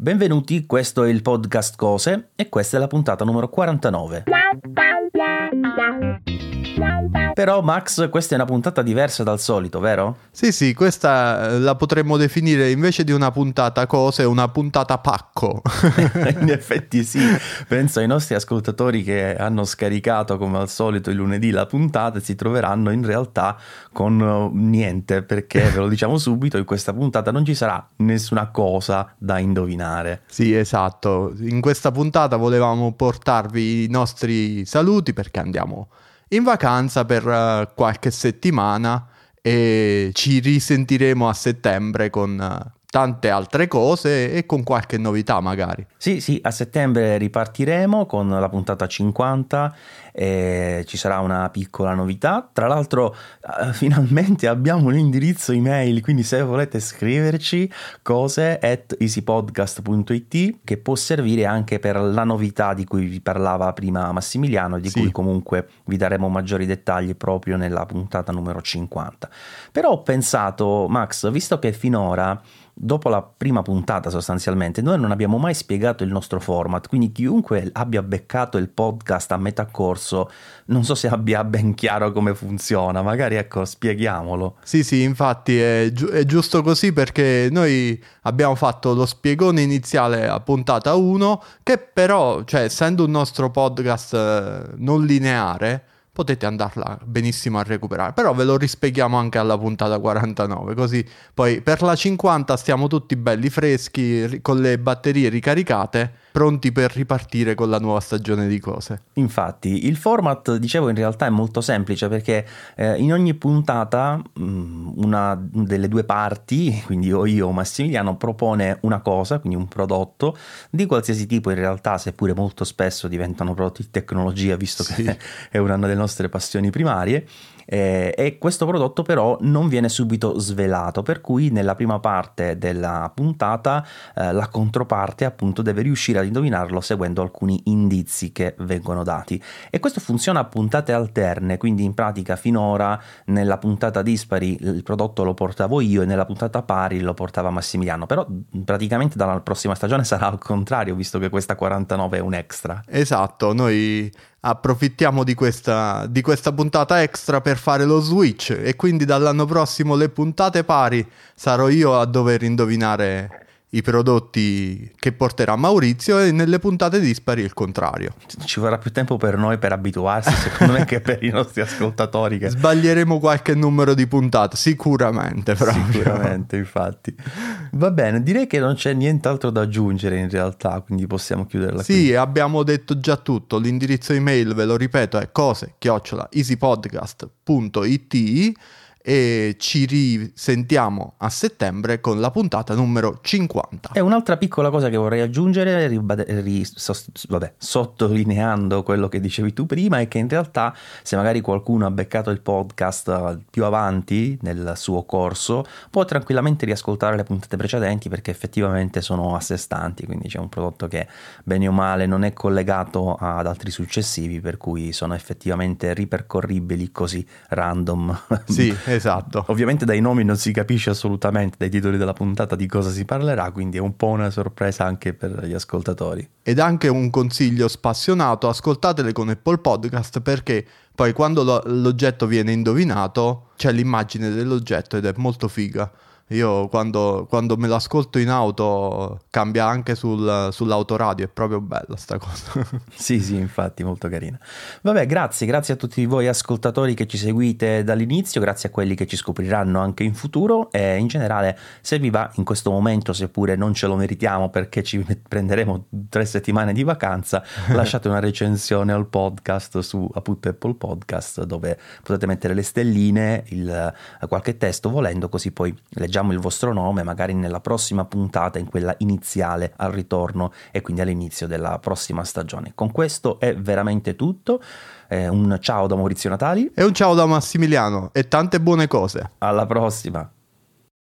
Benvenuti, questo è il podcast Cose e questa è la puntata numero 49. Però Max, questa è una puntata diversa dal solito, vero? Sì, sì, questa eh, la potremmo definire invece di una puntata cose, una puntata pacco. In effetti sì, penso ai nostri ascoltatori che hanno scaricato come al solito il lunedì la puntata e si troveranno in realtà con uh, niente, perché ve lo diciamo subito, in questa puntata non ci sarà nessuna cosa da indovinare. Sì, esatto. In questa puntata volevamo portarvi i nostri saluti perché andiamo in vacanza per uh, qualche settimana e ci risentiremo a settembre con uh, tante altre cose e con qualche novità magari. Sì, sì, a settembre ripartiremo con la puntata 50 e ci sarà una piccola novità. Tra l'altro eh, finalmente abbiamo un indirizzo email, quindi se volete scriverci cose at easypodcast.it che può servire anche per la novità di cui vi parlava prima Massimiliano, di sì. cui comunque vi daremo maggiori dettagli proprio nella puntata numero 50. Però ho pensato, Max, visto che finora dopo la prima puntata sostanzialmente noi non abbiamo mai spiegato il nostro format, quindi chiunque abbia beccato il podcast a metà corso non so se abbia ben chiaro come funziona, magari ecco spieghiamolo. Sì sì infatti è, gi- è giusto così perché noi abbiamo fatto lo spiegone iniziale a puntata 1 che però cioè essendo un nostro podcast eh, non lineare potete andarla benissimo a recuperare. Però ve lo rispieghiamo anche alla puntata 49, così poi per la 50 stiamo tutti belli freschi, con le batterie ricaricate pronti per ripartire con la nuova stagione di cose. Infatti, il format, dicevo, in realtà è molto semplice perché eh, in ogni puntata mh, mm, una delle due parti, quindi o io o Massimiliano, propone una cosa, quindi un prodotto di qualsiasi tipo in realtà, seppure molto spesso diventano prodotti di tecnologia, visto sì. che è una delle nostre passioni primarie eh, e questo prodotto però non viene subito svelato, per cui nella prima parte della puntata eh, la controparte appunto deve riuscire ad indovinarlo seguendo alcuni indizi che vengono dati. E questo funziona a puntate alterne, quindi in pratica finora nella puntata dispari il prodotto lo portavo io e nella puntata pari lo portava Massimiliano, però praticamente dalla prossima stagione sarà al contrario, visto che questa 49 è un extra. Esatto, noi approfittiamo di questa, di questa puntata extra per fare lo switch e quindi dall'anno prossimo le puntate pari sarò io a dover indovinare i prodotti che porterà Maurizio e nelle puntate dispari il contrario. Ci vorrà più tempo per noi per abituarsi, secondo me, che per i nostri ascoltatori. Che... Sbaglieremo qualche numero di puntate, sicuramente. Proprio. Sicuramente, infatti. Va bene, direi che non c'è nient'altro da aggiungere in realtà, quindi possiamo chiuderla sì, qui. Sì, abbiamo detto già tutto. L'indirizzo email, ve lo ripeto, è cose chiocciola easypodcast.it e ci risentiamo a settembre con la puntata numero 50. E un'altra piccola cosa che vorrei aggiungere, ribade- ris- vabbè, sottolineando quello che dicevi tu prima, è che in realtà se magari qualcuno ha beccato il podcast più avanti nel suo corso, può tranquillamente riascoltare le puntate precedenti perché effettivamente sono a sé stanti, quindi c'è un prodotto che bene o male non è collegato ad altri successivi, per cui sono effettivamente ripercorribili così random. Sì, Esatto. Ovviamente dai nomi non si capisce assolutamente, dai titoli della puntata di cosa si parlerà, quindi è un po' una sorpresa anche per gli ascoltatori. Ed anche un consiglio spassionato, ascoltatele con Apple Podcast perché poi quando lo, l'oggetto viene indovinato c'è l'immagine dell'oggetto ed è molto figa. Io quando, quando, me l'ascolto in auto cambia anche sul, sull'autoradio, è proprio bella sta cosa. sì, sì, infatti, molto carina. Vabbè, grazie, grazie a tutti voi ascoltatori che ci seguite dall'inizio, grazie a quelli che ci scopriranno anche in futuro e in generale se vi va in questo momento, seppure non ce lo meritiamo perché ci prenderemo tre settimane di vacanza, lasciate una recensione al podcast su appunto Apple Podcast dove potete mettere le stelline, il, qualche testo volendo, così poi leggiamo leggiamo il vostro nome magari nella prossima puntata, in quella iniziale al ritorno e quindi all'inizio della prossima stagione. Con questo è veramente tutto. Eh, un ciao da Maurizio Natali e un ciao da Massimiliano e tante buone cose. Alla prossima.